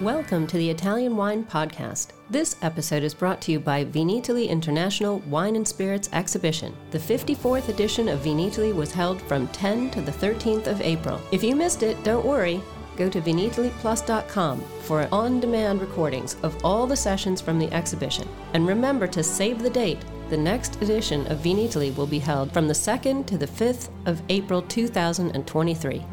Welcome to the Italian Wine Podcast. This episode is brought to you by Vinitaly International Wine and Spirits Exhibition. The 54th edition of Vinitaly was held from 10 to the 13th of April. If you missed it, don't worry. Go to vinitalyplus.com for on demand recordings of all the sessions from the exhibition. And remember to save the date. The next edition of Vinitaly will be held from the 2nd to the 5th of April 2023.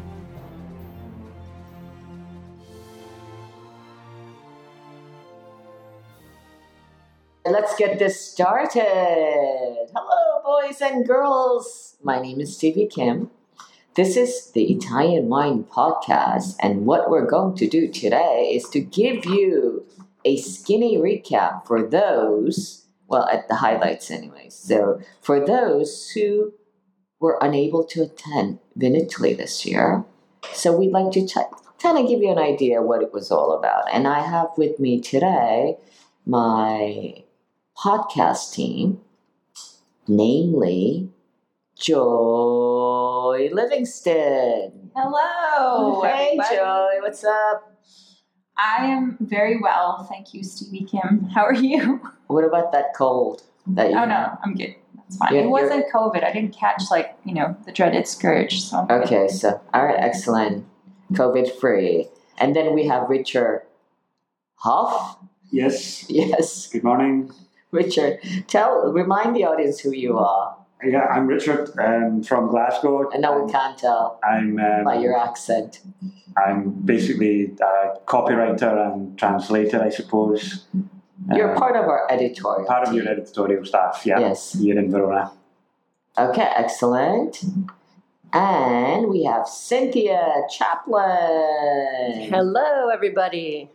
Let's get this started. Hello, boys and girls. My name is Stevie Kim. This is the Italian Wine Podcast, and what we're going to do today is to give you a skinny recap for those, well, at the highlights, anyways. So, for those who were unable to attend Vinitaly this year, so we'd like to kind of give you an idea what it was all about. And I have with me today my podcast team, namely Joy Livingston. Hello. hey, everybody. Joy, what's up? I am very well, thank you, Stevie Kim. How are you? What about that cold? That you Oh no, I'm good. That's fine. You're- it wasn't COVID. I didn't catch like you know the dreaded scourge. So I'm good. Okay, so all right, excellent, COVID free, and then we have Richard Huff. Yes. Yes, Good morning. Richard. Tell, remind the audience who you are. Yeah, I'm Richard um, from Glasgow. And now we can't tell I'm um, by your accent. I'm basically a copywriter and translator, I suppose. You're Uh, part of our editorial. part of team. your editorial staff. Yeah. Yes. Here in Verona. Okay, excellent. And we have Cynthia Chaplin. Hello, everybody.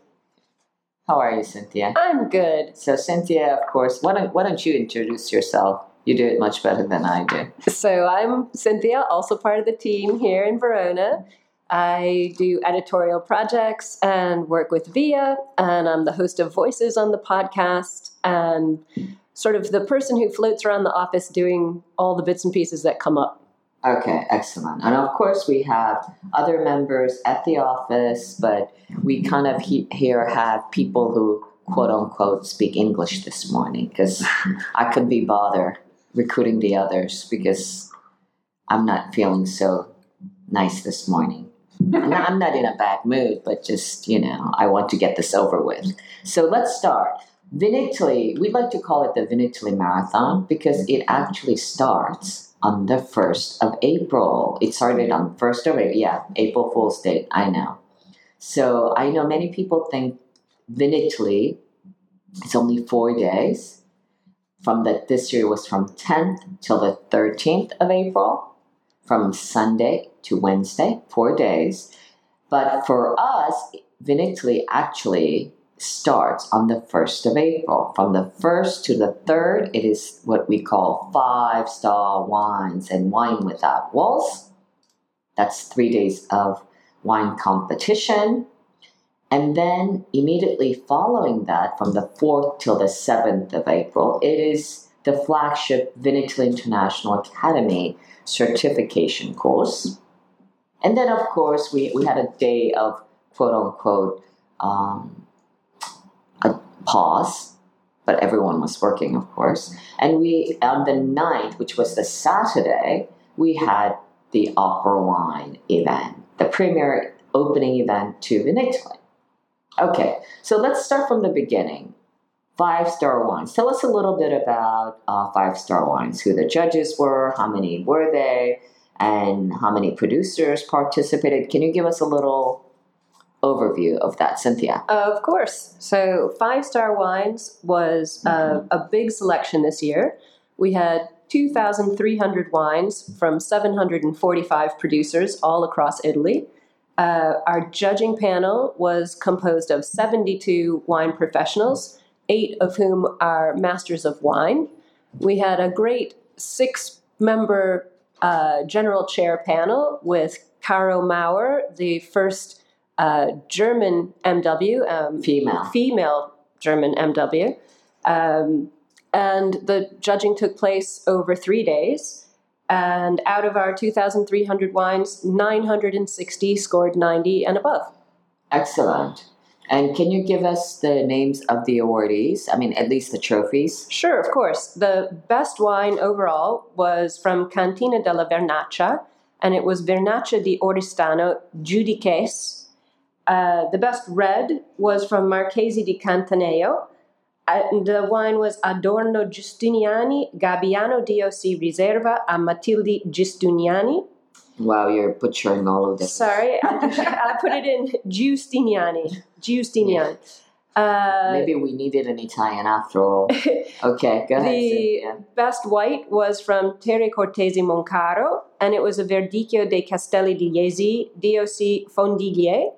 How are you, Cynthia? I'm good. So, Cynthia, of course, why don't, why don't you introduce yourself? You do it much better than I do. So I'm Cynthia, also part of the team here in Verona. I do editorial projects and work with Via, and I'm the host of Voices on the podcast and sort of the person who floats around the office doing all the bits and pieces that come up. Okay, excellent. And of course, we have other members at the office, but we kind of he- here have people who quote unquote speak English this morning because I could be bothered recruiting the others because I'm not feeling so nice this morning. And I'm not in a bad mood, but just, you know, I want to get this over with. So let's start. Vinitaly, we like to call it the Vinitaly Marathon because it actually starts on the 1st of April. It started on 1st of April. Yeah, April Fool's Day, I know. So I know many people think Vinitaly is only four days. From the this year was from 10th till the 13th of April, from Sunday to Wednesday, four days. But for us, Vinitaly actually starts on the 1st of April. From the 1st to the 3rd, it is what we call five star wines and wine without walls. That's three days of wine competition. And then immediately following that, from the 4th till the 7th of April, it is the flagship Vinitaly International Academy certification course. And then, of course, we, we had a day of quote unquote um, pause, but everyone was working, of course. And we, on the 9th, which was the Saturday, we had the Opera Wine event, the premier opening event to Vinitaly. Okay, so let's start from the beginning. Five star wines. Tell us a little bit about uh, five star wines, who the judges were, how many were they, and how many producers participated. Can you give us a little overview of that, Cynthia? Of course. So, Five Star Wines was uh, a big selection this year. We had 2,300 wines from 745 producers all across Italy. Uh, our judging panel was composed of 72 wine professionals, eight of whom are masters of wine. We had a great six member uh, general chair panel with Caro Maurer, the first uh, German MW, um, Female. female German MW. Um, and the judging took place over three days. And out of our 2,300 wines, 960 scored 90 and above. Excellent. And can you give us the names of the awardees? I mean, at least the trophies. Sure, of course. The best wine overall was from Cantina della Vernaccia, and it was Vernaccia di Oristano Giudices. Uh, the best red was from Marchesi di Cantaneo, and the wine was Adorno Giustiniani Gabbiano DOC Riserva a Matilde Giustiniani. Wow, you're butchering all of this. Sorry, I, I put it in Giustiniani. Giustiniani. Uh, Maybe we needed an Italian after all. Okay, go ahead. The Cynthia. best white was from Terre Cortesi Moncaro, and it was a Verdicchio dei Castelli di Jesi, DOC Fondiglier.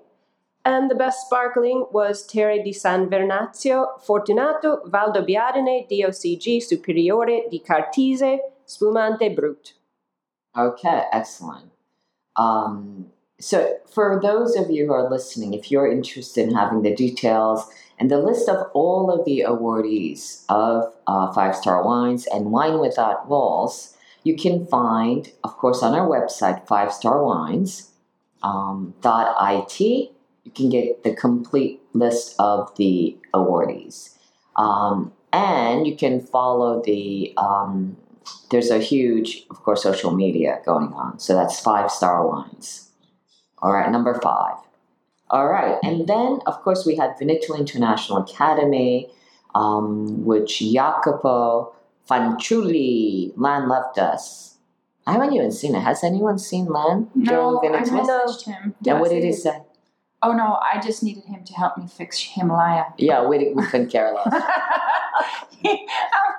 And the best sparkling was Terre di San Vernazio, Fortunato, Valdobbiadene, DOCG Superiore di Cartizze, Spumante Brut. Okay, excellent. Um, so, for those of you who are listening, if you're interested in having the details and the list of all of the awardees of uh, Five Star Wines and Wine Without Walls, you can find, of course, on our website, Five Star Wines um, it. You can get the complete list of the awardees, um, and you can follow the um, there's a huge, of course, social media going on. So that's five star wines. All right, number five. All right, and then of course we had Vinitaly International Academy, um, which Jacopo Fanciulli Lan left us. I haven't even seen it. Has anyone seen Lan No, I messaged him. And what did he say? Oh no, I just needed him to help me fix Himalaya. Yeah, we, we couldn't care less. I'm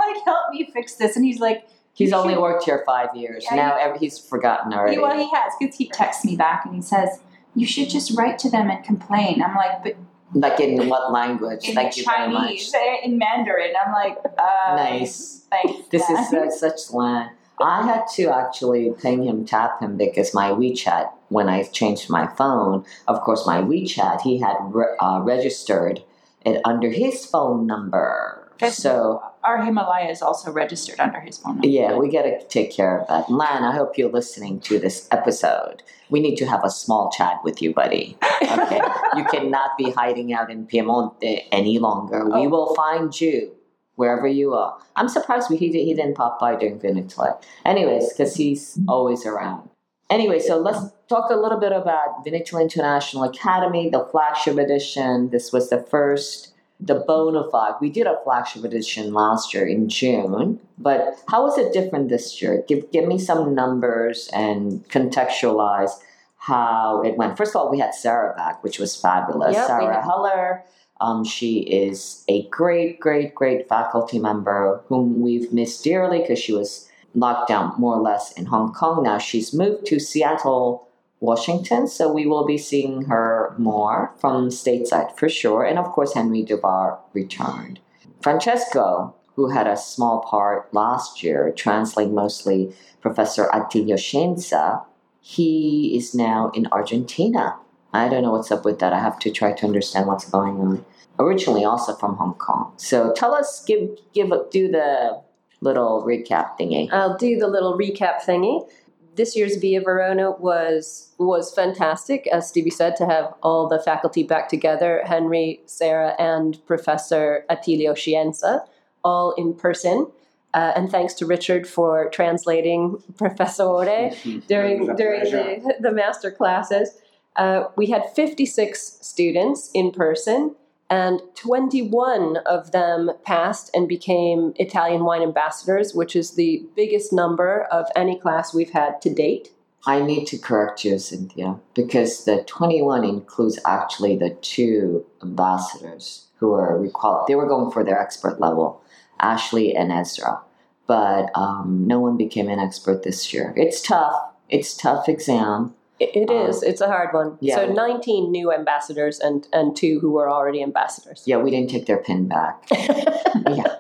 like, help me fix this, and he's like, He's only should- worked here five years. Yeah, now he's forgotten already. he, well, he has because he texts me back and he says, you should just write to them and complain. I'm like, but Like in what language? in Thank you very much. Chinese, eh, in Mandarin. I'm like, uh, Nice. Thanks. This is uh, such slang. I had to actually ping him, tap him because my WeChat, when I changed my phone, of course, my WeChat, he had re- uh, registered it under his phone number. That's- So, Our Himalaya is also registered under his phone number. yeah, we got to take care of that. Lan, I hope you're listening to this episode. We need to have a small chat with you, buddy. Okay? you cannot be hiding out in Piemonte any longer. We Oh. will find you wherever you are. I'm surprised we, he, he didn't pop by during Vinitaly. Anyways, because he's always around. Anyway, so let's talk a little bit about Vinitaly International Academy, the flagship edition. This was the first, the bona fide. We did a flagship edition last year in June, but how was it different this year? Give, give me some numbers and contextualize how it went. First of all, we had Sarah back, which was fabulous. Yep, Sarah Heller. Um, she is a great, great, great faculty member whom we've missed dearly because she was locked down more or less in Hong Kong. Now she's moved to Seattle, Washington, so we will be seeing her more from stateside for sure. And of course, Henry Davar returned. Francesco, who had a small part last year, translating mostly Professor Attilio Scienza, he is now in Argentina. I don't know what's up with that. I have to try to understand what's going on. Originally, also from Hong Kong. So tell us, give, give, do the little recap thingy. I'll do the little recap thingy. This year's Via Verona was was fantastic, as Stevie said, to have all the faculty back together, Henry, Sarah, and Professor Attilio Scienza, all in person. Uh, and thanks to Richard for translating Professore during during the, the master classes. Uh, we had 56 students in person, and 21 of them passed and became Italian wine ambassadors, which is the biggest number of any class we've had to date. I need to correct you, Cynthia, because the 21 includes actually the two ambassadors who were requal- They were going for their expert level, Ashley and Ezra. But um, no one became an expert this year. It's tough. It's tough exam. It, it Um. It's a hard one. yeah. So 19 new ambassadors and, and two who were already ambassadors. Yeah, we didn't take their pin back. yeah.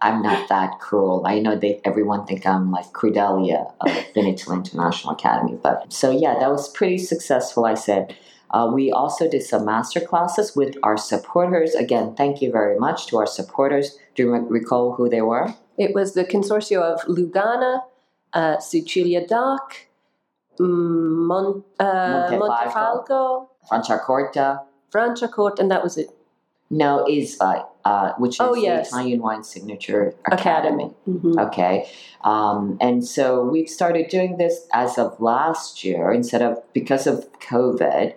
I'm not that cruel. I know they everyone think I'm like Crudelia of Vinitaly International Academy, but so yeah, that was pretty successful. I said. Uh, we also did some master classes with our supporters. Again, thank you very much to our supporters. Do you re- recall who they were? It was the consortio of Lugana, uh, Sicilia DOC, mm, Mon- uh, Montefalco. Franciacorta, Franciacorta, and that was it. No, ISVA, uh, which is Oh, the yes. Italian Wine Signature Academy. Mhm. Okay. Um, and so we've started doing this as of last year instead of because of COVID.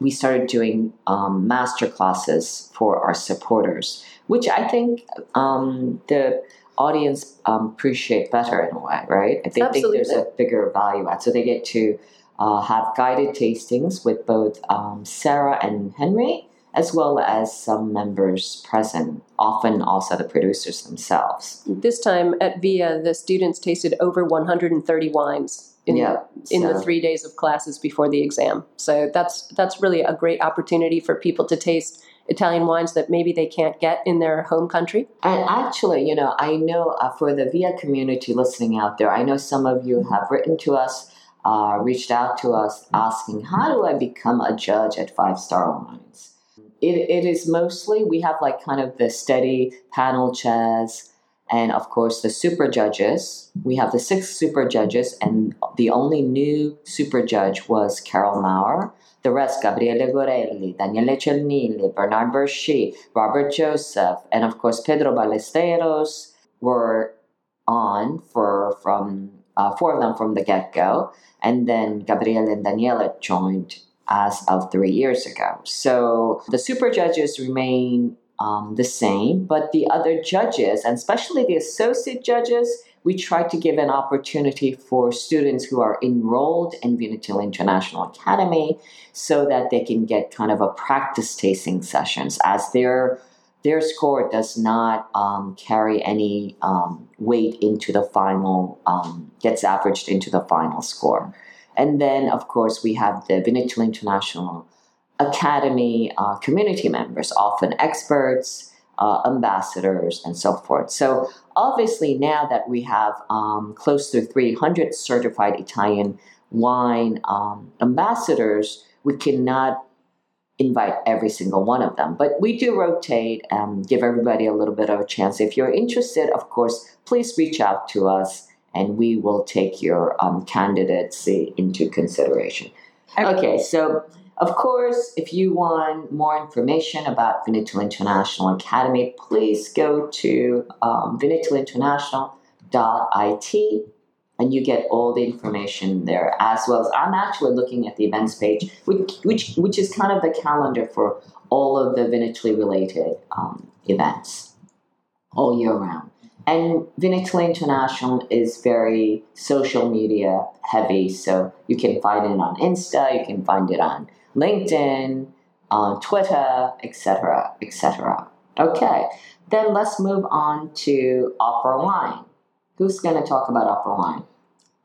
We started doing um, master classes for our supporters, which I think um, the audience um, appreciate better in a way, right? They think there's a bigger value add. So they get to uh, have guided tastings with both um, Sarah and Henry, as well as some members present, often also the producers themselves. This time at VIA, the students tasted over 130 wines in, Yeah, in the three days of classes before the exam. So that's that's really a great opportunity for people to taste Italian wines that maybe they can't get in their home country. And actually, you know, I know uh, for the VIA community listening out there, I know some of you have written to us, uh, reached out to us asking, how do I become a judge at Five Star Wines? It, it is mostly, we have like kind of the steady panel chairs and of course the super judges. We have the six super judges, and the only new super judge was Caro Maurer. The rest, Gabriele Gorelli, Daniele Cernilli, Bernard Burtschy, Robert Joseph, and of course Pedro Ballesteros were on for from uh, four of them from the get go, and then Gabriele and Daniela joined as of three years ago. So the super judges remain um, the same, but the other judges, and especially the associate judges, we try to give an opportunity for students who are enrolled in Vinitaly International Academy so that they can get kind of a practice tasting sessions as their their score does not um, carry any um, weight into the final um, gets averaged into the final score. And then of course we have the Vinitaly International Academy uh, community members often experts uh, ambassadors and so forth so obviously now that we have um, close to 300 certified Italian wine um, ambassadors we cannot invite every single one of them. But we do rotate and give everybody a little bit of a chance. If you're interested, of course, please reach out to us and we will take your um, candidacy into consideration. Okay, so of course, if you want more information about Vinitaly International Academy, please go to um, and you get all the information there as well as I'm actually looking at the events page, which which, which is kind of the calendar for all of the Vinitaly related um, events all year round. And Vinitaly International is very social media heavy, so you can find it on Insta, you can find it on LinkedIn, on Twitter, etc., etc. Okay, then let's move on to opera wine. Who's going to talk about opera wine?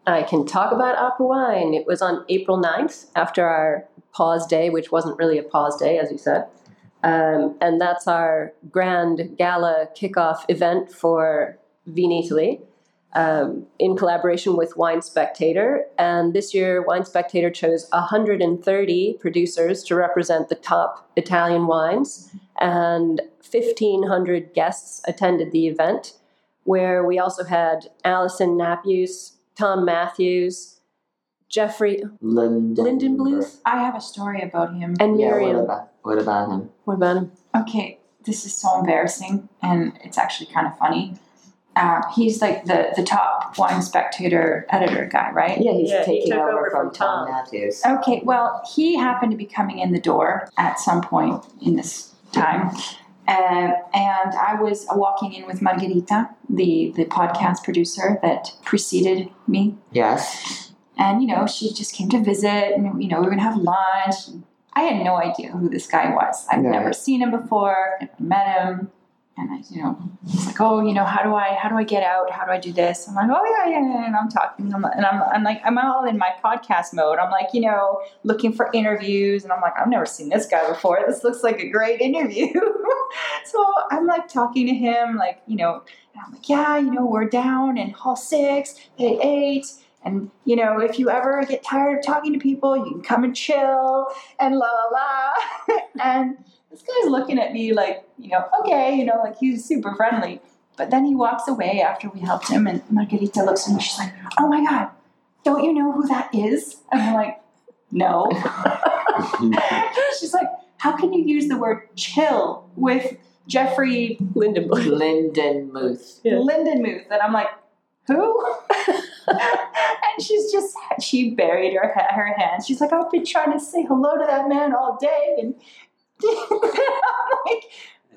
I can talk about opera wine. It was on April 9th after our pause day, which wasn't really a pause day, as you said. Um, and that's our grand gala kickoff event for Vinitaly um, in collaboration with Wine Spectator. And this year, Wine Spectator chose 130 producers to represent the top Italian wines, and 1,500 guests attended the event, where we also had Alison Napjus, Tom Matthews, Jeffrey Linden. Linden Bluth, I have a story about him. and Yeah, Miriam. what about, what about him? What about him? Okay, this is so embarrassing, and it's actually kind of funny. Uh, he's like the the top wine spectator editor guy, right? Yeah, he's Yeah, taking took over, over from, from Tom, Tom. Matthews. Okay, well, he happened to be coming in the door at some point in this time. Uh, and I was walking in with Margarita, the, the podcast producer that preceded me. Yes. And, you know, she just came to visit and, you know, we were going to have lunch. I had no idea who this guy was. I've Right. never seen him before, never met him. And I, you know, he's like, oh, you know, how do I, how do I get out? How do I do this? I'm like, oh yeah, yeah, yeah. And I'm talking, and I'm, I'm like, I'm all in my podcast mode. I'm like, you know, looking for interviews, and I'm like, I've never seen this guy before. This looks like a great interview. so I'm like talking to him, like, you know, and I'm like, yeah, you know, we're down in hall six, day eight. And you know, if you ever get tired of talking to people, you can come and chill and la la la. and this guy's looking at me like, you know, okay, you know, like he's super friendly. But then he walks away after we helped him, and Margarita looks at me. She's like, "Oh my god, don't you know who that is?" And I'm like, "No." she's like, how can you use the word chill with Jeffrey Lindenberg. Lindenmuth. Yeah. Lindenmuth? And I'm like, who? and she's just she buried her her hands. She's like, I've been trying to say hello to that man all day, and I'm like,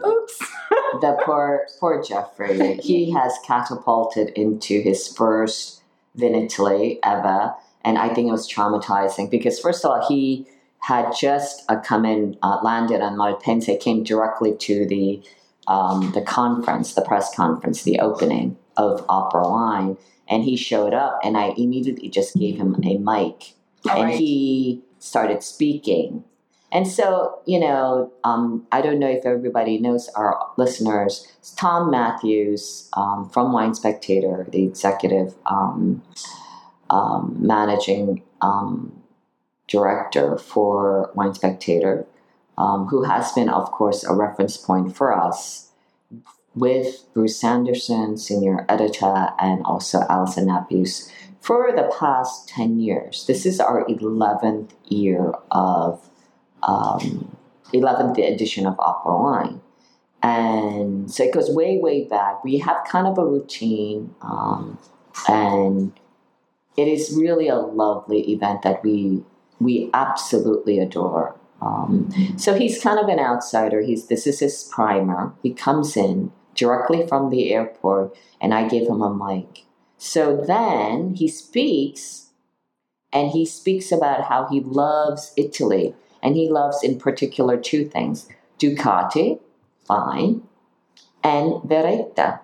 oops. the poor poor Jeffrey. He has catapulted into his first Vinitaly ever, and I think it was traumatizing because first of all he had just uh, come in, uh, landed on Malpensa, came directly to the um, the conference, the press conference, the opening of Opera Wine, and he showed up, and I immediately just gave him a mic, All and right. he started speaking. And so, you know, um, I don't know if everybody knows our listeners. Tom Matthews um, from Wine Spectator, the executive um, um, managing um, director for Wine Spectator, um, who has been, of course, a reference point for us with Bruce Sanderson, senior editor, and also Alison Napjus for the past 10 years. This is our 11th year of um, 11th edition of Opera Wine. And so it goes way, way back. We have kind of a routine, um, and it is really a lovely event that we we absolutely adore. Um, so he's kind of an outsider. He's this is his primer. He comes in directly from the airport, and I give him a mic. So then he speaks, and he speaks about how he loves Italy, and he loves in particular two things: Ducati, fine, and Beretta,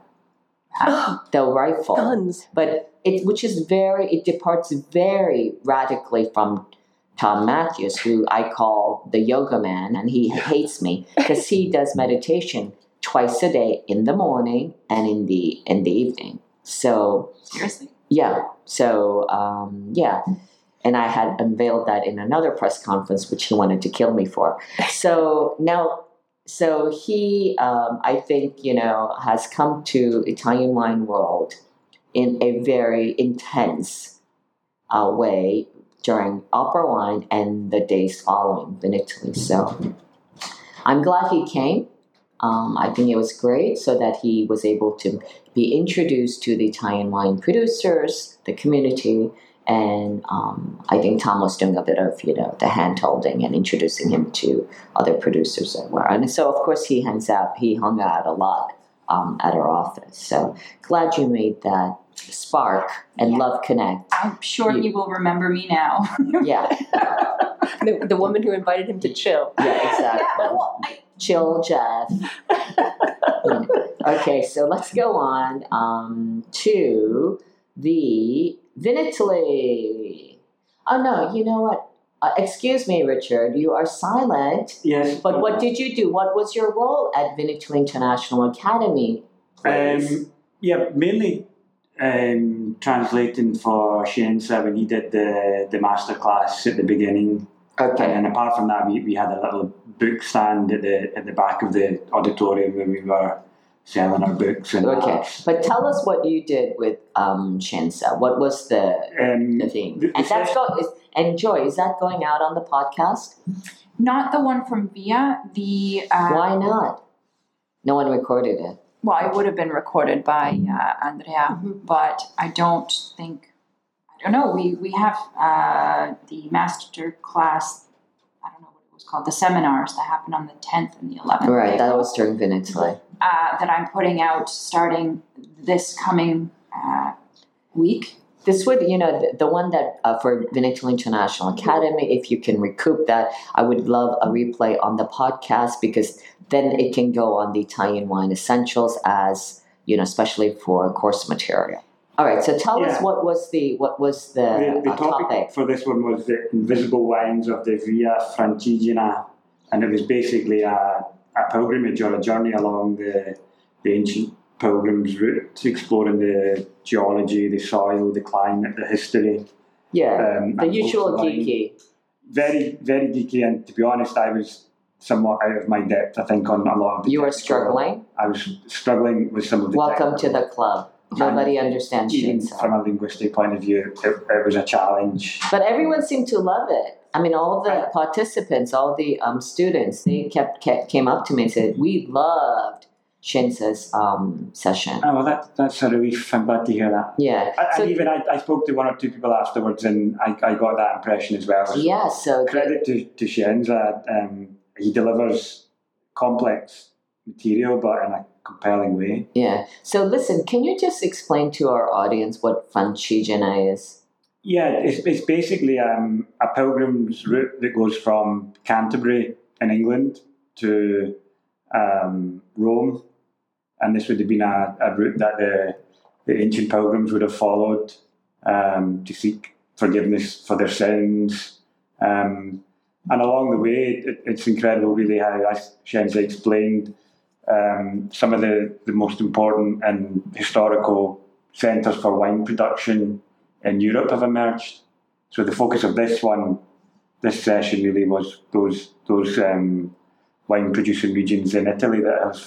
the rifle Guns. but it which is very it departs very radically from Tom Matthews, who I call the yoga man, and he hates me because he does meditation twice a day in the morning and in the in the evening. So Seriously. yeah, so um, yeah, and I had unveiled that in another press conference, which he wanted to kill me for. So now, so he, um, I think, you know, has come to Italian wine world in a very intense uh, way during opera wine and the days following in Italy. So I'm glad he came. Um, I think it was great so that he was able to be introduced to the Italian wine producers, the community, and um, I think Tom was doing a bit of you know the hand holding and introducing him to other producers that were. And so of course he hangs out. He hung out a lot um, at our office. So glad you made that spark and Yeah. love connect. I'm sure You- he will remember me now. Yeah, The, the woman who invited him to chill. yeah, exactly. Yeah, well, I, Chill, Jeff. Okay, so let's go on um, to the Vinitaly. Oh no, you know what? Uh, excuse me, Richard. You are silent. Yes. But what did you do? What was your role at Vinitaly International Academy? please? Um, yeah, mainly um, translating for Scienza when he did the, the master class at the beginning. okay. And then apart from that, we, we had a little book stand at the at the back of the auditorium where we were selling our books and Okay. that. But tell us what you did with um, Scienza. What was the Um, the thing? The- the And that's session- go- is, and Joy, is that going out on the podcast? not the one from Via. The uh, Why not? No one recorded it. well, it would have been recorded by uh, Andrea, but I don't think. I don't know. We we have uh, the master class. I don't know what it was called. The seminars that happened on the tenth and the eleventh. Right, that was during Vinitaly. Uh, that I'm putting out starting this coming uh, week. This would, you know, the, the one that uh, for Vinitaly International Academy, if you can recoup that, I would love a replay on the podcast because then it can go on the Italian Wine Essentials as, you know, especially for course material. All right, so tell us what was the what was the, the, the uh, topic, topic? for this one was the invisible wines of the Via Francigena, and it was basically a, a pilgrimage or a journey along the, the ancient pilgrims' route, exploring the geology, the soil, the climate, the history. Yeah, Um, the usual geeky. Very, very geeky, and to be honest, I was somewhat out of my depth. I think on a lot of the You were struggling. I was struggling with some of the. Welcome to the club. Nobody understands Even Scienza. from a linguistic point of view, it, it was a challenge. But everyone seemed to love it. I mean, all the participants, all the um, students, they kept, kept came up to me and said, "We loved Scienza's um, session." Oh, well, that, that's a relief. I'm glad to hear that. Yeah. I, So- and even I, I spoke to one or two people afterwards, and I, I got that impression as well. Yeah. So Credit to, to Scienza. Um, he delivers complex material, but in a compelling way. yeah. So listen, can you just explain to our audience what Francigena is? Yeah, it's, it's basically um, a pilgrim's route that goes from Canterbury in England to um, Rome, and this would have been a, a route that the, the ancient pilgrims would have followed um, to seek forgiveness for their sins. Um, and along the way, it, it's incredible, really, how, as Scienza explained, um, some of the, the most important and historical centres for wine production in Europe have emerged. So the focus of this one, this session really was those those um, wine producing regions in Italy that have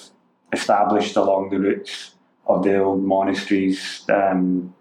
established along the routes of the old monasteries um,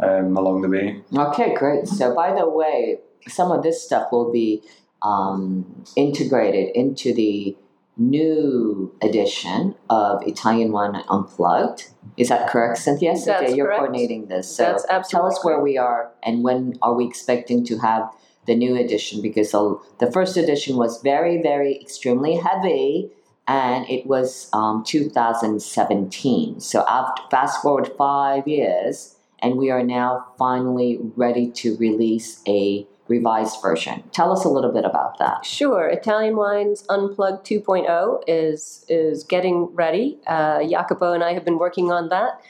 um, along the way. Okay, great. So, by the way, some of this stuff will be um, integrated into the new edition of Italian Wine Unplugged. Is that correct, Cynthia? Cynthia, That's you're correct. coordinating this. So, That's absolutely tell us where we are and when are we expecting to have the new edition? Because the, the first edition was very, very extremely heavy. And it was um, 2017. So after fast forward five years, and we are now finally ready to release a revised version. Tell us a little bit about that. Sure. Italian Wines Unplugged 2.0 is is getting ready. Uh, Jacopo and I have been working on that.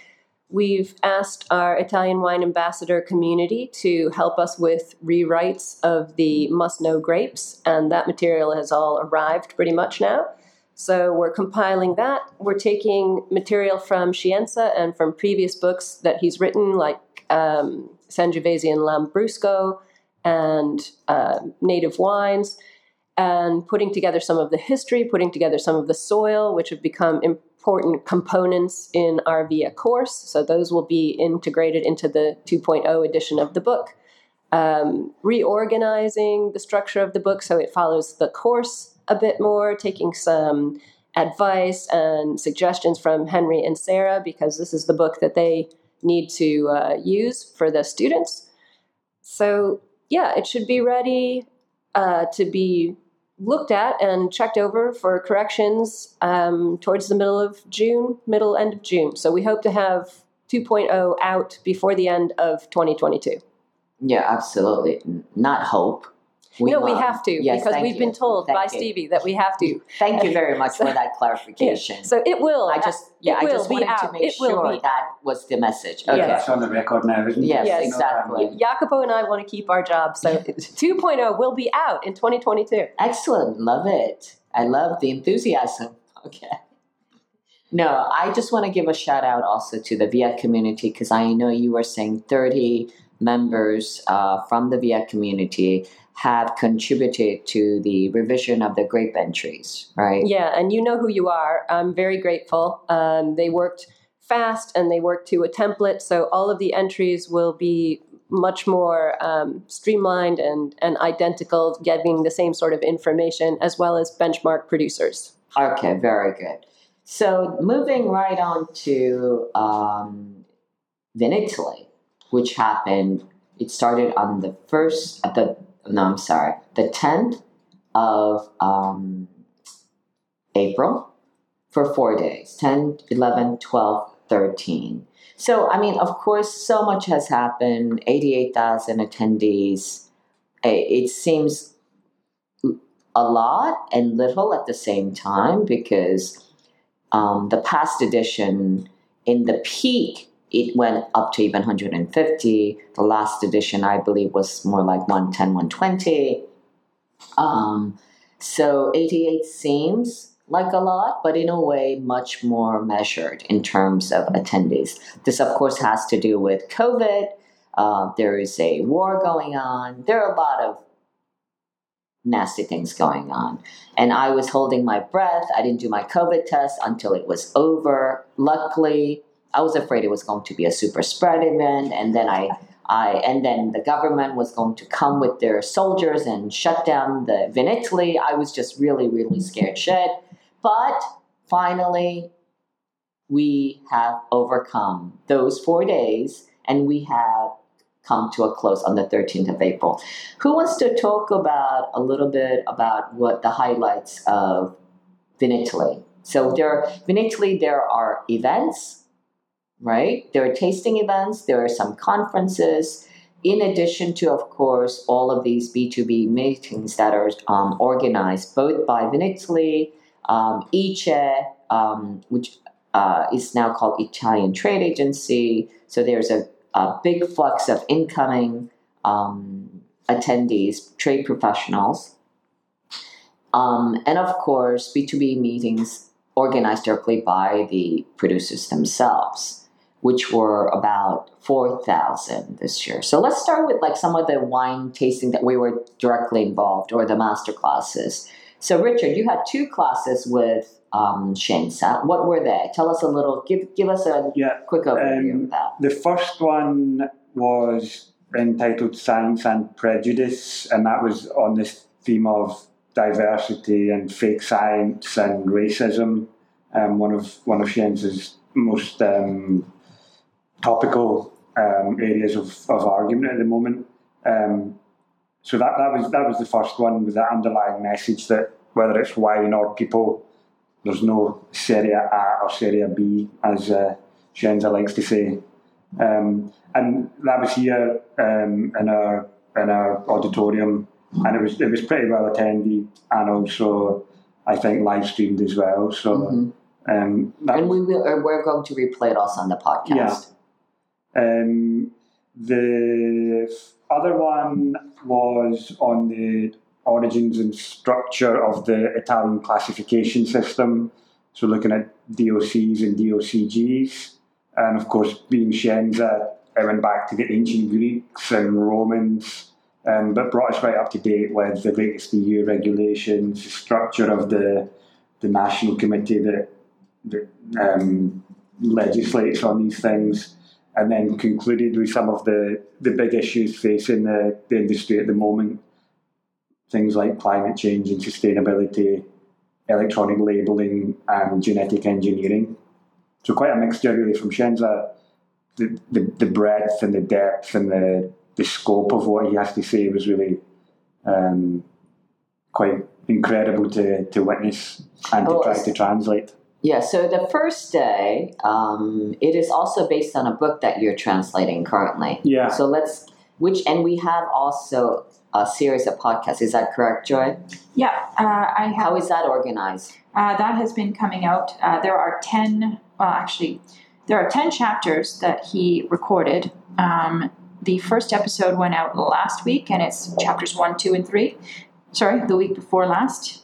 We've asked our Italian wine ambassador community to help us with rewrites of the must know grapes, and that material has all arrived pretty much now. So we're compiling that. We're taking material from Scienza and from previous books that he's written, like um, Sangiovese and Lambrusco and uh, native wines, and putting together some of the history, putting together some of the soil, which have become important components in our VIA course. So those will be integrated into the 2.0 edition of the book. Um, reorganizing the structure of the book so it follows the course a bit more, taking some advice and suggestions from Henry and Sarah because this is the book that they need to uh, use for the students. So, yeah, it should be ready uh, to be looked at and checked over for corrections um, towards the middle of June, middle end of June. So, we hope to have 2.0 out before the end of 2022. Yeah, absolutely. Not hope. No, we have to Yes, because we've you. been told Thank by you. Stevie that we have to. Thank you very much for that clarification. So it will. I just yeah, I just be wanted to make It sure be that was the message. Yeah. Okay. That's on the record now, isn't it? Yes, Yes. exactly. Jacopo and I want to keep our job, so 2.0 will be out in 2022. Excellent. Love it. I love the enthusiasm. Okay. No, I just want to give a shout out also to the VIA community because I know you were saying 30 members uh, from the VIA community have contributed to the revision of the grape entries, right? Yeah, and you know who you are. I'm very grateful. Um, they worked fast and they worked to a template, so all of the entries will be much more um, streamlined and, and identical, getting the same sort of information as well as benchmark producers. Okay, very good. So moving right on to um, Vinitaly, which happened. It started on the first, at the no, I'm sorry, the tenth of um, April for four days 10, 11, 12, 13. So, I mean, of course, so much has happened 88,000 attendees. It seems a lot and little at the same time because um, the past edition, in the peak, it went up to even 150. The last edition, I believe, was more like 110, 120. Um, so 88 seems like a lot, but in a way, much more measured in terms of attendees. This, of course, has to do with COVID. Uh, there is a war going on. There are a lot of nasty things going on. And I was holding my breath. I didn't do my COVID test until it was over. Luckily, I was afraid it was going to be a super spread event. And then I, I and then the government was going to come with their soldiers and shut down the Vinitaly. I was just really, really scared shit. But finally, we have overcome those four days and we have come to a close on the 13th of April. Who wants to talk about a little bit about what the highlights of Vinitaly? So there Vinitaly there are events, right? There are tasting events, there are some conferences, in addition to, of course, all of these B2B meetings that are um, organized both by Vinitaly, um, ICE, um, which uh, is now called Italian Trade Agency. So there's a, a big flux of incoming um, attendees, trade professionals. Um, and of course, B2B meetings organized directly by the producers themselves, which were about 4,000 this year. So let's start with like some of the wine tasting that we were directly involved or the master classes. So Richard, you had two classes with um, Scienza. What were they? Tell us a little, give, give us a Yeah. quick overview Um, of that. The first one was entitled Science and Prejudice, and that was on this theme of diversity and fake science and racism. Um, one of one of Scienza's most um, topical um, areas of, of argument at the moment. Um, so that, that was that was the first one with that underlying message that whether it's wine or people, there's no Serie A or Serie B, as uh, Scienza likes to say. Um, and that was here um, in our in our auditorium, and it was it was pretty well attended, and also I think live streamed as well. So Mhm. um, And we will, we're going to replay it also on the podcast. Um, the other one was on the origins and structure of the Italian classification system. So looking at DOCs and DOCGs, and of course being Scienza, it went back to the ancient Greeks and Romans, um, but brought us right up to date with the latest EU regulations, the structure of the the national committee that that um, legislates on these things and then concluded with some of the, the big issues facing the, the industry at the moment. Things like climate change and sustainability, electronic labelling, and genetic engineering. So, quite a mixture really from Scienza. The, the, the breadth and the depth and the, the scope of what he has to say was really um, quite incredible to, to witness and to Oh, try to translate. Yeah, so the first day, um, it is also based on a book that you're translating currently. Yeah. So let's, which, and we have also a series of podcasts. Is that correct, Joy? Yeah, uh, I have. How is that organized? Uh, that has been coming out. Uh, there are 10, well, actually, there are 10 chapters that he recorded. Um, the first episode went out last week, and it's chapters 1, 2, and 3. Sorry, the week before last.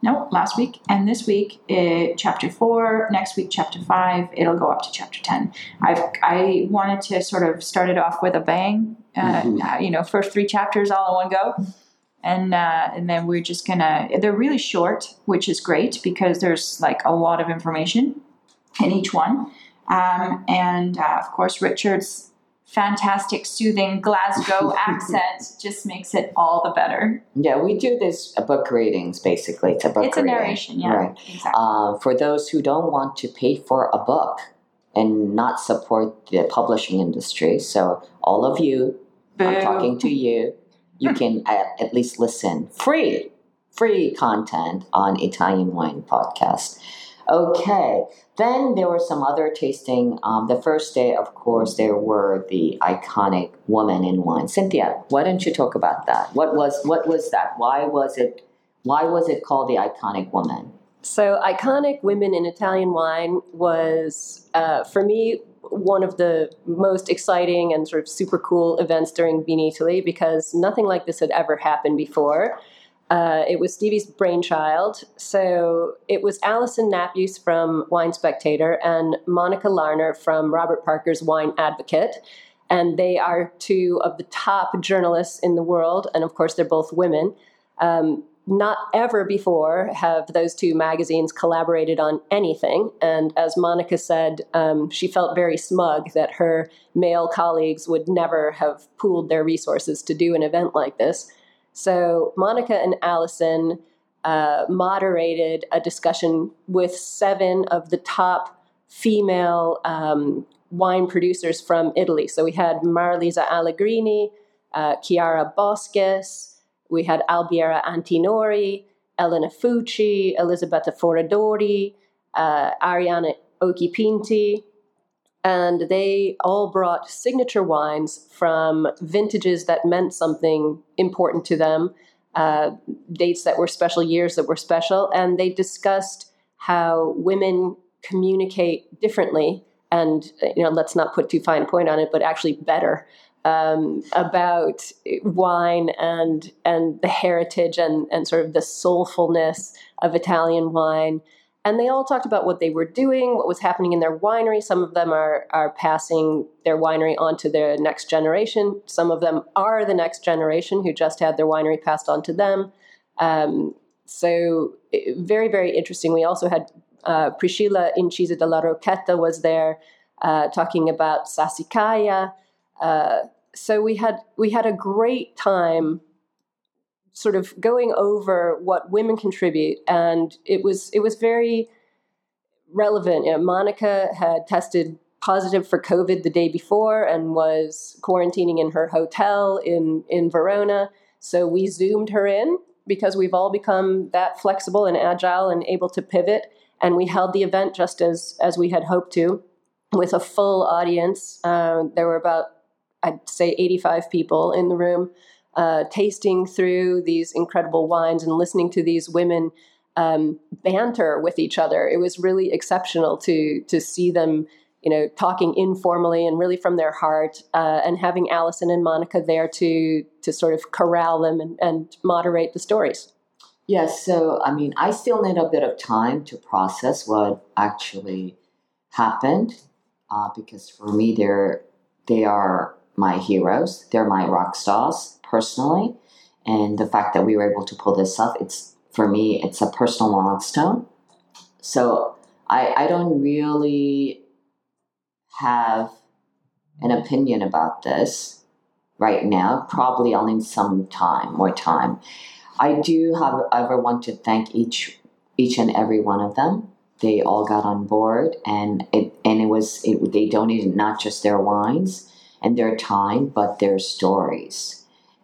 No, last week. And this week, uh, chapter 4. Next week, chapter 5. It'll go up to chapter 10. I've, I wanted to sort of start it off with a bang. Uh, Mhm. uh, you know, first three chapters all in one go and uh, and then we're just gonna they're really short which is great because there's like a lot of information in each one um, and uh, of course richard's fantastic soothing glasgow accent just makes it all the better Yeah, we do this uh, book readings basically. It's a book it's a narration yeah Right. exactly Uh, for those who don't want to pay for a book and not support the publishing industry, so all of you, I'm talking to you, you can at, at least listen free, free content on Italian Wine Podcast. Okay, then there were some other tasting. Um, the first day, of course, there were the iconic woman in wine. Cynthia, why don't you talk about that? What was what was that? Why was it? Why was it called the iconic woman? So, iconic women in Italian wine was, uh, for me, one of the most exciting and sort of super cool events during Vinitaly because nothing like this had ever happened before. Uh, it was Stevie's brainchild. So it was Alison Napjus from Wine Spectator and Monica Larner from Robert Parker's Wine Advocate. And they are two of the top journalists in the world. And of course, they're both women. Um, not ever before have those two magazines collaborated on anything. And as Monica said, um, she felt very smug that her male colleagues would never have pooled their resources to do an event like this. So Monica and Allison uh, moderated a discussion with seven of the top female um, wine producers from Italy. So we had Marilisa Allegrini, uh, Chiara Boschis, we had Albiera Antinori, Elena Fucci, Elisabetta Foradori, uh, Arianna Occhipinti, and they all brought signature wines from vintages that meant something important to them, uh, dates that were special, years that were special, and they discussed how women communicate differently and you know let's not put too fine a point on it but actually better um, about wine and and the heritage and and sort of the soulfulness of Italian wine. And they all talked about what they were doing, what was happening in their winery. Some of them are are passing their winery on to their next generation. Some of them are the next generation who just had their winery passed on to them. Um, so very very interesting. We also had uh, Priscilla Incisa della Rocchetta was there uh, talking about Sassicaia. Uh, so we had we had a great time sort of going over what women contribute and it was it was very relevant. You know, monica had tested positive for covid the day before and was quarantining in her hotel in in verona. So we zoomed her in because we've all become that flexible and agile and able to pivot and we held the event just as as we had hoped to with a full audience. Uh, there were about I'd say 85 people in the room, uh, tasting through these incredible wines and listening to these women um, banter with each other. It was really exceptional to to see them, you know, talking informally and really from their heart, uh, and having Alison and Monica there to to sort of corral them and, and moderate the stories. Yes, so I mean, I still need a bit of time to process what actually happened, uh, because for me, they're they are my heroes. They're my rock stars personally. And the fact that we were able to pull this off, it's for me, it's a personal milestone. So I, I don't really have an opinion about this right now. Probably I'll need some time, more time. I do, however, want to thank each each and every one of them. They all got on board, and it and it was it, they donated not just their wines, and their time, but their stories.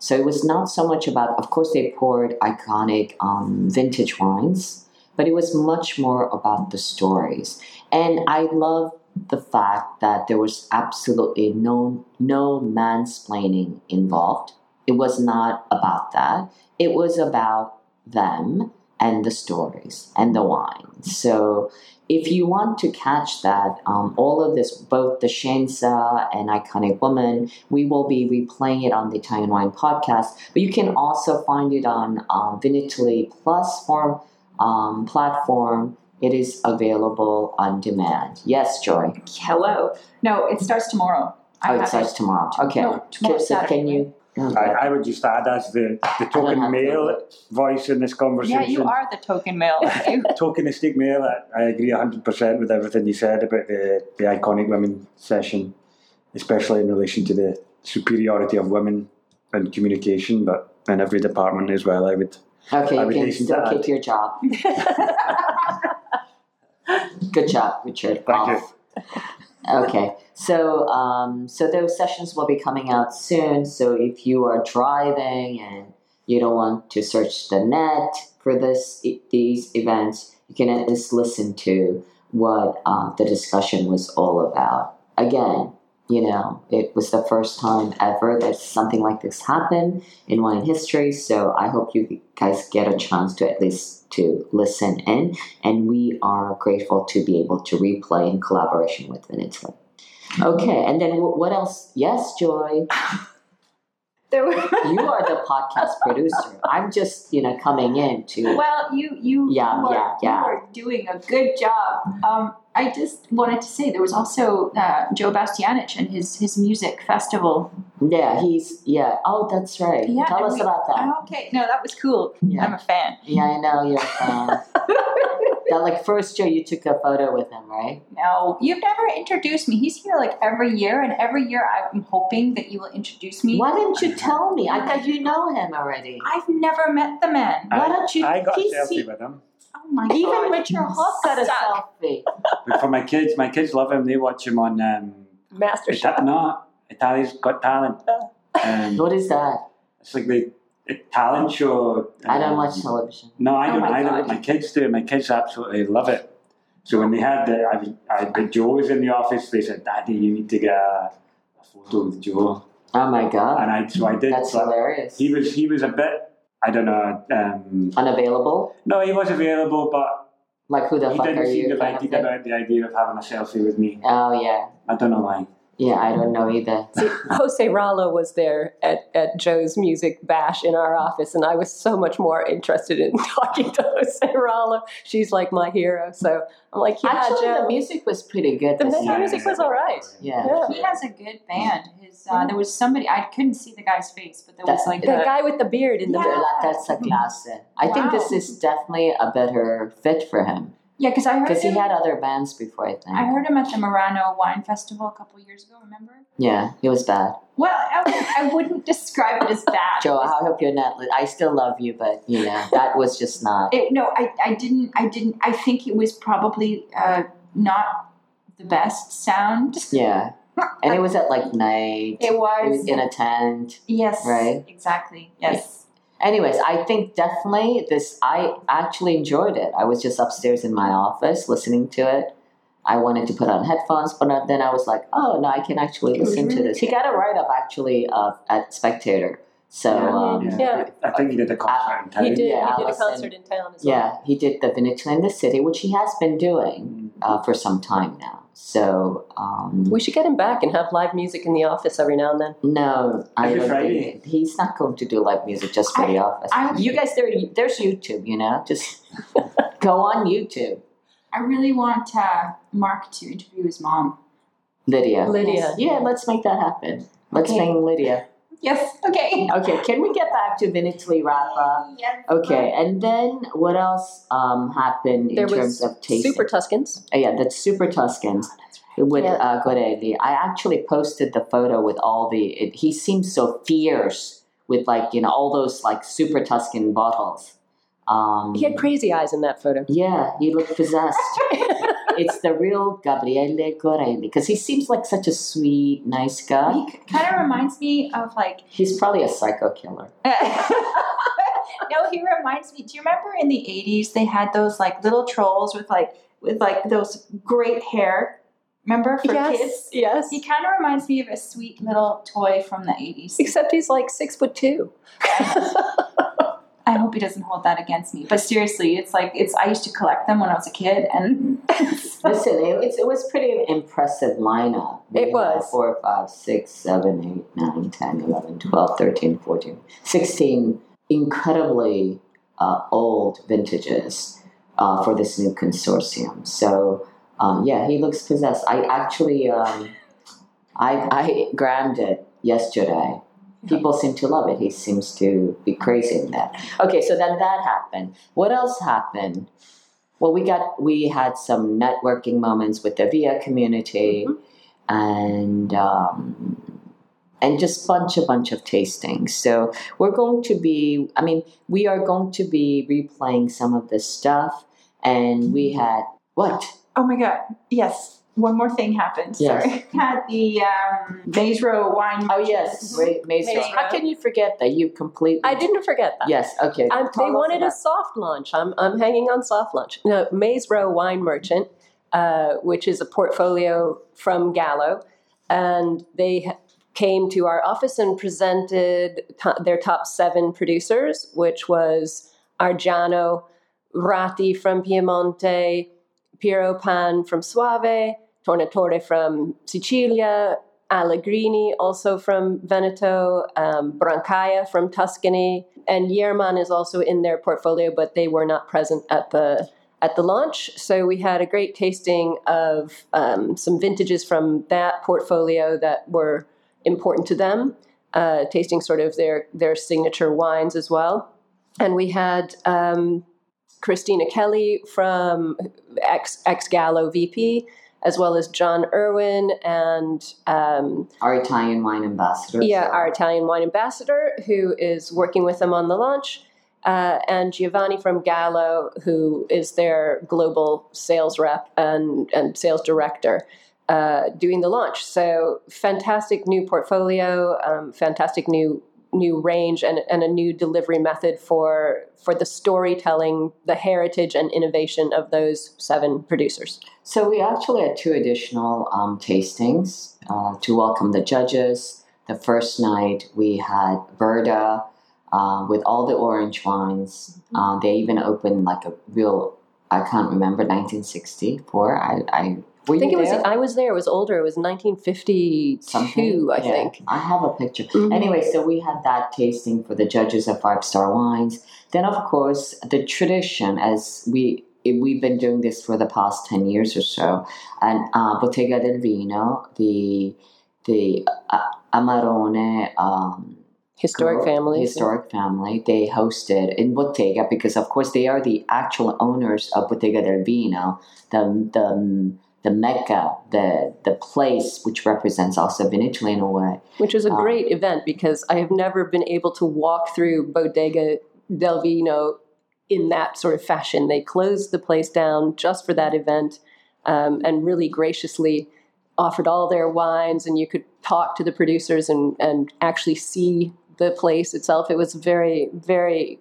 So it was not so much about, of course, they poured iconic um, vintage wines, but it was much more about the stories. And I love the fact that there was absolutely no no mansplaining involved. It was not about that. It was about them and the stories and the wine. So if you want to catch that, um, all of this, both the Scienza and Iconic Woman, we will be replaying it on the Italian Wine podcast. But you can also find it on um, Vinitaly Plus form, um, platform. It is available on demand. Yes, Joy. Hello. No, it starts tomorrow. I oh, it starts it. tomorrow. Okay. No, tomorrow. So can you? Okay. I, I, would just add as the, the token male voice in this conversation. Yeah, you are the token male. Tokenistic male. I, I agree 100% with everything you said about the, the iconic women session, especially in relation to the superiority of women in communication, but in every department as well. I would. Okay, I would you can still keep your job. Good job, Richard. Thank you. Okay, so um, so those sessions will be coming out soon. So if you are driving and you don't want to search the net for this these events, you can at least listen to what uh, the discussion was all about. Again, you know, it was the first time ever that something like this happened in wine history. So I hope you guys get a chance to at least to listen in, and we are grateful to be able to replay in collaboration with Vinitaly. Okay, and then what else? Yes, Joy. there were. You are the podcast producer. I'm just, you know, coming in to. Well, you you Yeah, you are, yeah, yeah. you are doing a good job. Um, I just wanted to say there was also uh, Joe Bastianich and his his music festival. Yeah, he's yeah. Oh, that's right. Yeah, Tell us we- about that. Oh, okay, no, that was cool. Yeah. I'm a fan. Yeah, I know you're a fan. that like first year you took a photo with him, right? No, you've never introduced me. He's here like every year, and every year I'm hoping that you will introduce me. Why didn't you tell me? I thought you know him already. I've never met the man. Why don't you? I got a selfie he- with him. Oh my god! Even Richard Hawk got a Suck. selfie. But for my kids, my kids love him. They watch him on um, Master Ita- Chef. no, Italia's Got Talent. Um, What is that? it's like the, the talent show. I don't um, watch television. No, I Oh don't my either. God. But my kids do. My kids absolutely love it. So when they had the, I was, I, the Joe was in the office. They said, "Daddy, you need to get a, a photo with Joe." Oh my god, And I, so I did. that's but hilarious. he was, he was a bit. I don't know. Um, Unavailable. no, he was available, but Like who the he fuck didn't are seem you? to like it about the idea of having a selfie with me. Oh yeah, I don't know why. Yeah. I don't know either. See, Jose Rallo was there at, at Joe's music bash in our office, and I was so much more interested in talking to Jose Rallo. She's like my hero. So I'm like, yeah, Actually, Joe. the music was pretty good. The this mu- year. music was all right. Yeah. Yeah. He has a good band. His uh, there was somebody I couldn't see the guy's face, but there was That- like the a, guy with the beard in the Yeah. middle. That's a class. I think this is definitely a better fit for him yeah, because I heard because he had other bands before. I think. I heard him at the Merano Wine Festival a couple years ago. Remember? yeah, he was bad. Well, I, I wouldn't describe it as bad. Joe, I hope you're not. I still love you, but you know that was just not. It, no, I, I didn't. I didn't. I think it was probably uh, not the best sound. Yeah, and it was at like night. It It was. was in a tent. yes. Right? Exactly. Yes. Anyways, I think definitely this. I actually enjoyed it. I was just upstairs in my office listening to it. I wanted to put on headphones, but then I was like, "Oh no, I can actually It was listen to really this." He got a write up actually uh, at Spectator. So Yeah. um, Yeah. Yeah. I think he did a concert in town. He did. Yeah, he did a Alison. concert in town as well. yeah, he did the Vinitaly and the City, which he has been doing uh, for some time now. So um, We should get him back and have live music in the office every now and then. no, I Every don't Friday. think he's not going to do live music just for the office. I- you guys, there, there's YouTube. You know, just go on YouTube. I really want uh, Mark to interview his mom. Lydia. Lydia. Yeah, let's make that happen. Let's Okay. bring Lydia. Yes. Okay. Okay, can we get back to Vinitaly wrap up? Yes. Okay, and then what else um, happened in There terms of tasting? Super Tuscans. Oh, yeah, that's Super Tuscans with Yeah. uh, Gorelli. I actually posted the photo with all the. It, he seems so fierce with like you know all those like Super Tuscan bottles. Um, He had crazy eyes in that photo. yeah, he looked possessed. it's the real Gabriele Gorelli because he seems like such a sweet, nice guy. He kind of reminds me of like. He's probably a psycho killer. no, he reminds me. Do you remember in the '80s they had those like little trolls with like with like those great hair? Remember for yes. kids? Yes. He kind of reminds me of a sweet little toy from the '80s. Except he's like six foot two. I hope he doesn't hold that against me. But seriously, it's like it's. I used to collect them when I was a kid, and Listen, it, it's, it was pretty impressive lineup. It was. 4, 5, 6, 7, 8, 9, 10, 11, 12, 13, 14, 16 incredibly uh, old vintages uh, for this new consortium. So, um, yeah, he looks possessed. I actually, um, I, I grammed it yesterday. People seem to love it. He seems to be crazy in that. Okay, so then that happened. What else happened? Well, we got we had some networking moments with the VIA community, and um, and just bunch a bunch of tastings. So we're going to be. I mean, we are going to be replaying some of this stuff, and we had what? oh my god, yes. One more thing happened. Yes. Sorry, had the um, Maze Row wine. Oh yes, Ra- Maze Maze Row. How can you forget that? You completely. I didn't forget that. Yes. Okay. Um, Tell they wanted a soft launch. I'm, I'm hanging on soft launch. No, Maze Row Wine Merchant, uh, which is a portfolio from Gallo, and they came to our office and presented to- their top seven producers, which was Argiano, Ratti from Piemonte, Pieropan from Soave, Tornatore from Sicilia, Allegrini, also from Veneto, um, Brancaia from Tuscany, and Jermann is also in their portfolio, but they were not present at the at the launch. So we had a great tasting of um, some vintages from that portfolio that were important to them, uh, tasting sort of their their signature wines as well. And we had um, Christina Kelly from ex ex Gallo VP, as well as John Irwin and um, Our Italian wine ambassador. yeah, so- our Italian wine ambassador who is working with them on the launch, uh, and Giovanni from Gallo, who is their global sales rep and, and sales director. Uh, doing the launch, so fantastic new portfolio, um, fantastic new new range, and, and a new delivery method for for the storytelling, the heritage and innovation of those seven producers. So we actually had two additional um, tastings uh, to welcome the judges. The first night we had Verda uh, with all the orange wines. Uh, they even opened like a real, I can't remember, 1964. I, I were I think it was. I was there. It was older. It was 1952. Something? I Yeah, think. I have a picture. Mhm. Anyway, so we had that tasting for the judges of five star wines. Then, of course, the tradition, as we we've been doing this for the past ten years or so, and uh, Bottega del Vino, the the uh, Amarone. Um, Historic girl- families. Historic family. They hosted in Bottega because, of course, they are the actual owners of Bottega del Vino, the the the mecca, the the place which represents also Vinitaly in a way. which was a Um, great event because I have never been able to walk through Bottega del Vino in that sort of fashion. They closed the place down just for that event um, and really graciously offered all their wines, and you could talk to the producers and, and actually see the place itself. It was very, very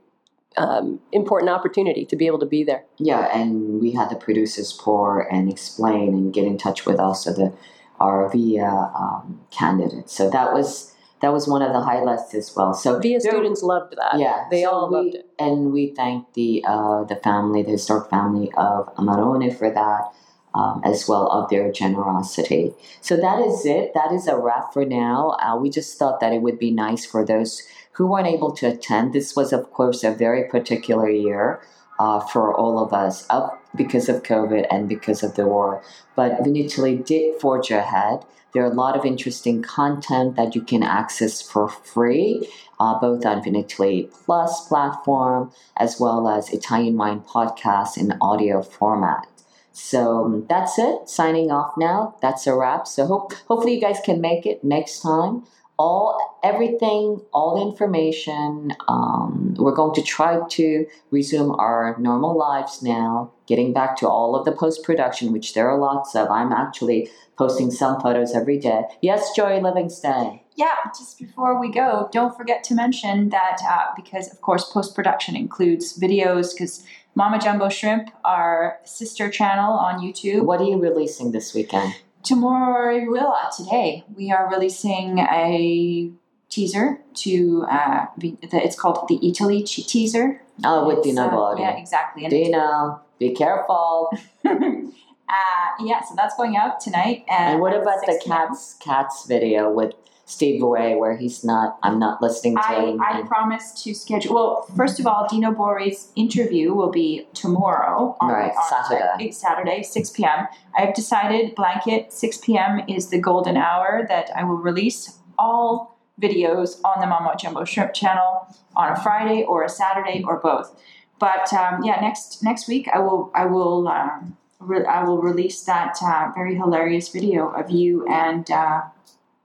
um, important opportunity to be able to be there. Yeah, and we had the producers pour and explain and get in touch with also the our VIA um, candidates. So that was that was one of the highlights as well. So VIA students loved that. yeah, They so all we- loved it. and we thank the uh, the family, the historic family of Amarone for that, um, as well of their generosity. So that is it. That is a wrap for now. Uh, we just thought that it would be nice for those who weren't able to attend. This was, of course, a very particular year. Uh, for all of us, of because of COVID and because of the war, but Vinitaly did forge ahead. There are a lot of interesting content that you can access for free uh, both on Vinitaly Plus platform as well as Italian Wine Podcast in audio format. So um, that's it. Signing off now. That's a wrap. So hope hopefully you guys can make it next time. All everything, all the information. Um, we're going to try to resume our normal lives now. Getting back to all of the post production, which there are lots of. I'm actually posting some photos every day. Yes, Joy Livingston. Yeah, just before we go, don't forget to mention that uh, because, of course, post production includes videos. Because Mamma Jumbo Shrimp, our sister channel on YouTube, What are you releasing this weekend? tomorrow, will uh, today, we are releasing a teaser to uh, be, the, it's called the Italy teaser. Oh, with Dina uh, Body. Yeah, exactly. And Dina, be careful. uh, yeah, so that's going out tonight. And, what about the 6 p.m. cats cats video with Steve Way where he's not I'm not listening to I, him. I promise to schedule. Well, first of all, Dino Bori's interview will be tomorrow. On, Right, on Saturday. Saturday, 6 p.m. I have decided blanket 6 p.m. is the golden hour that I will release all videos on the Mamma Jumbo Shrimp channel on a Friday or a Saturday or both. But um, yeah, next next week I will I will um, re- I will release that uh, very hilarious video of you and uh,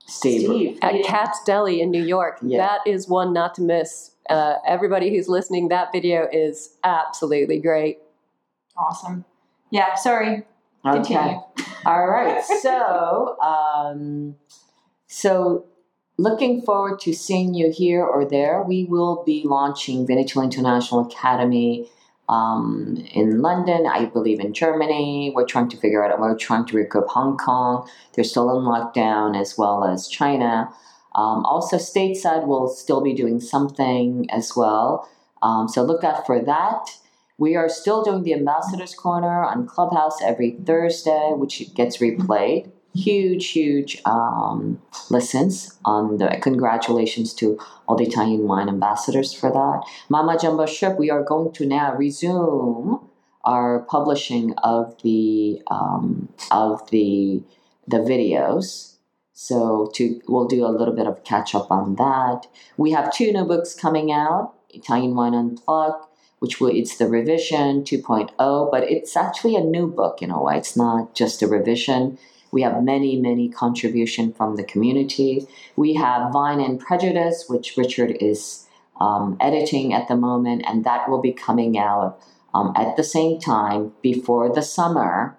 Steve. Steve At eating- Katz's Deli in New York. Yeah. That is one not to miss. Uh, everybody who's listening, that video is absolutely great. Awesome. Yeah, sorry. Okay. Continue. All right. So um so looking forward to seeing you here or there. We will be launching Vinitaly International Academy um, in London, I believe in Germany. We're trying to figure out, we're trying to recoup Hong Kong. They're still in lockdown as well as China. Um, also, stateside will still be doing something as well. Um, so look out for that. We are still doing the Ambassadors Corner on Clubhouse every Thursday, which gets replayed. Huge, huge um, listens on the congratulations to all the Italian wine ambassadors for that. Mamma Jumbo Shrimp, we are going to now resume our publishing of the um, of the the videos. So to we'll do a little bit of catch up on that. We have two new books coming out: Italian Wine Unplugged, which will, it's the revision 2.0, but it's actually a new book in a way. It's not just a revision. We have many, many contribution from the community. We have Vine and Prejudice, which Richard is um, editing at the moment, and that will be coming out um, at the same time before the summer.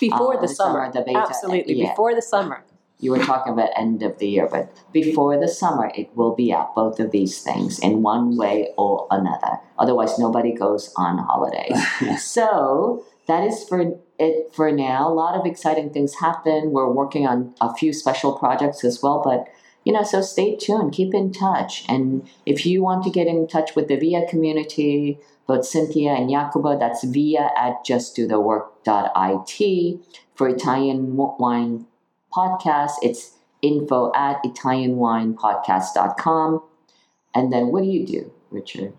Before Uh, the summer. summer, the Absolutely, yeah. before the summer. You were talking about end of the year, but before the summer, it will be out, both of these things, in one way or another. Otherwise, nobody goes on holiday. so that is for it for now. A lot of exciting things happen. We're working on a few special projects as well, but you know, so stay tuned, keep in touch. And if you want to get in touch with the VIA community, both Cynthia and Jacopo, that's via at justdothework.it. For Italian Wine Podcast, it's info at italianwinepodcast.com. And then what do you do, Richard?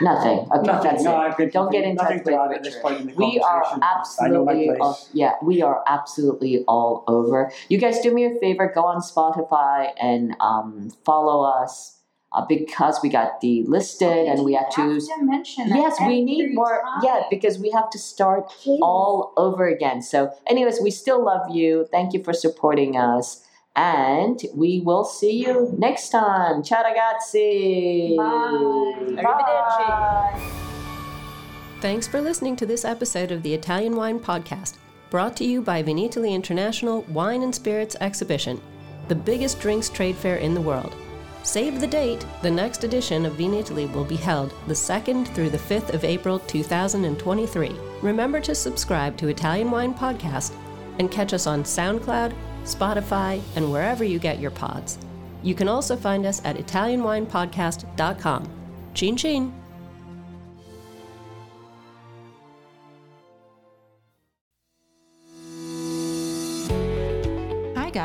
Nothing. Okay, Nothing. that's no, it. I've got Don't get in touch to with add at this Richard. point in the We are conversation. I know my absolutely, place. all, yeah, we are absolutely all over. You guys do me a favor, go on Spotify and um, follow us uh, because we got delisted and we had to. have to mention that Yes, we need every more. Yeah, time. because we have to start all over again. So, anyways, we still love you. Thank you for supporting us. And we will see you next time. Ciao, ragazzi. Bye. Bye. Thanks for listening to this episode of the Italian Wine Podcast, brought to you by Vinitaly International Wine and Spirits Exhibition, the biggest drinks trade fair in the world. Save the date! The next edition of Vinitaly will be held the 2nd through the 5th of April 2023. Remember to subscribe to Italian Wine Podcast and catch us on SoundCloud, Spotify, and wherever you get your pods. You can also find us at ItalianWinePodcast.com. Chin chin!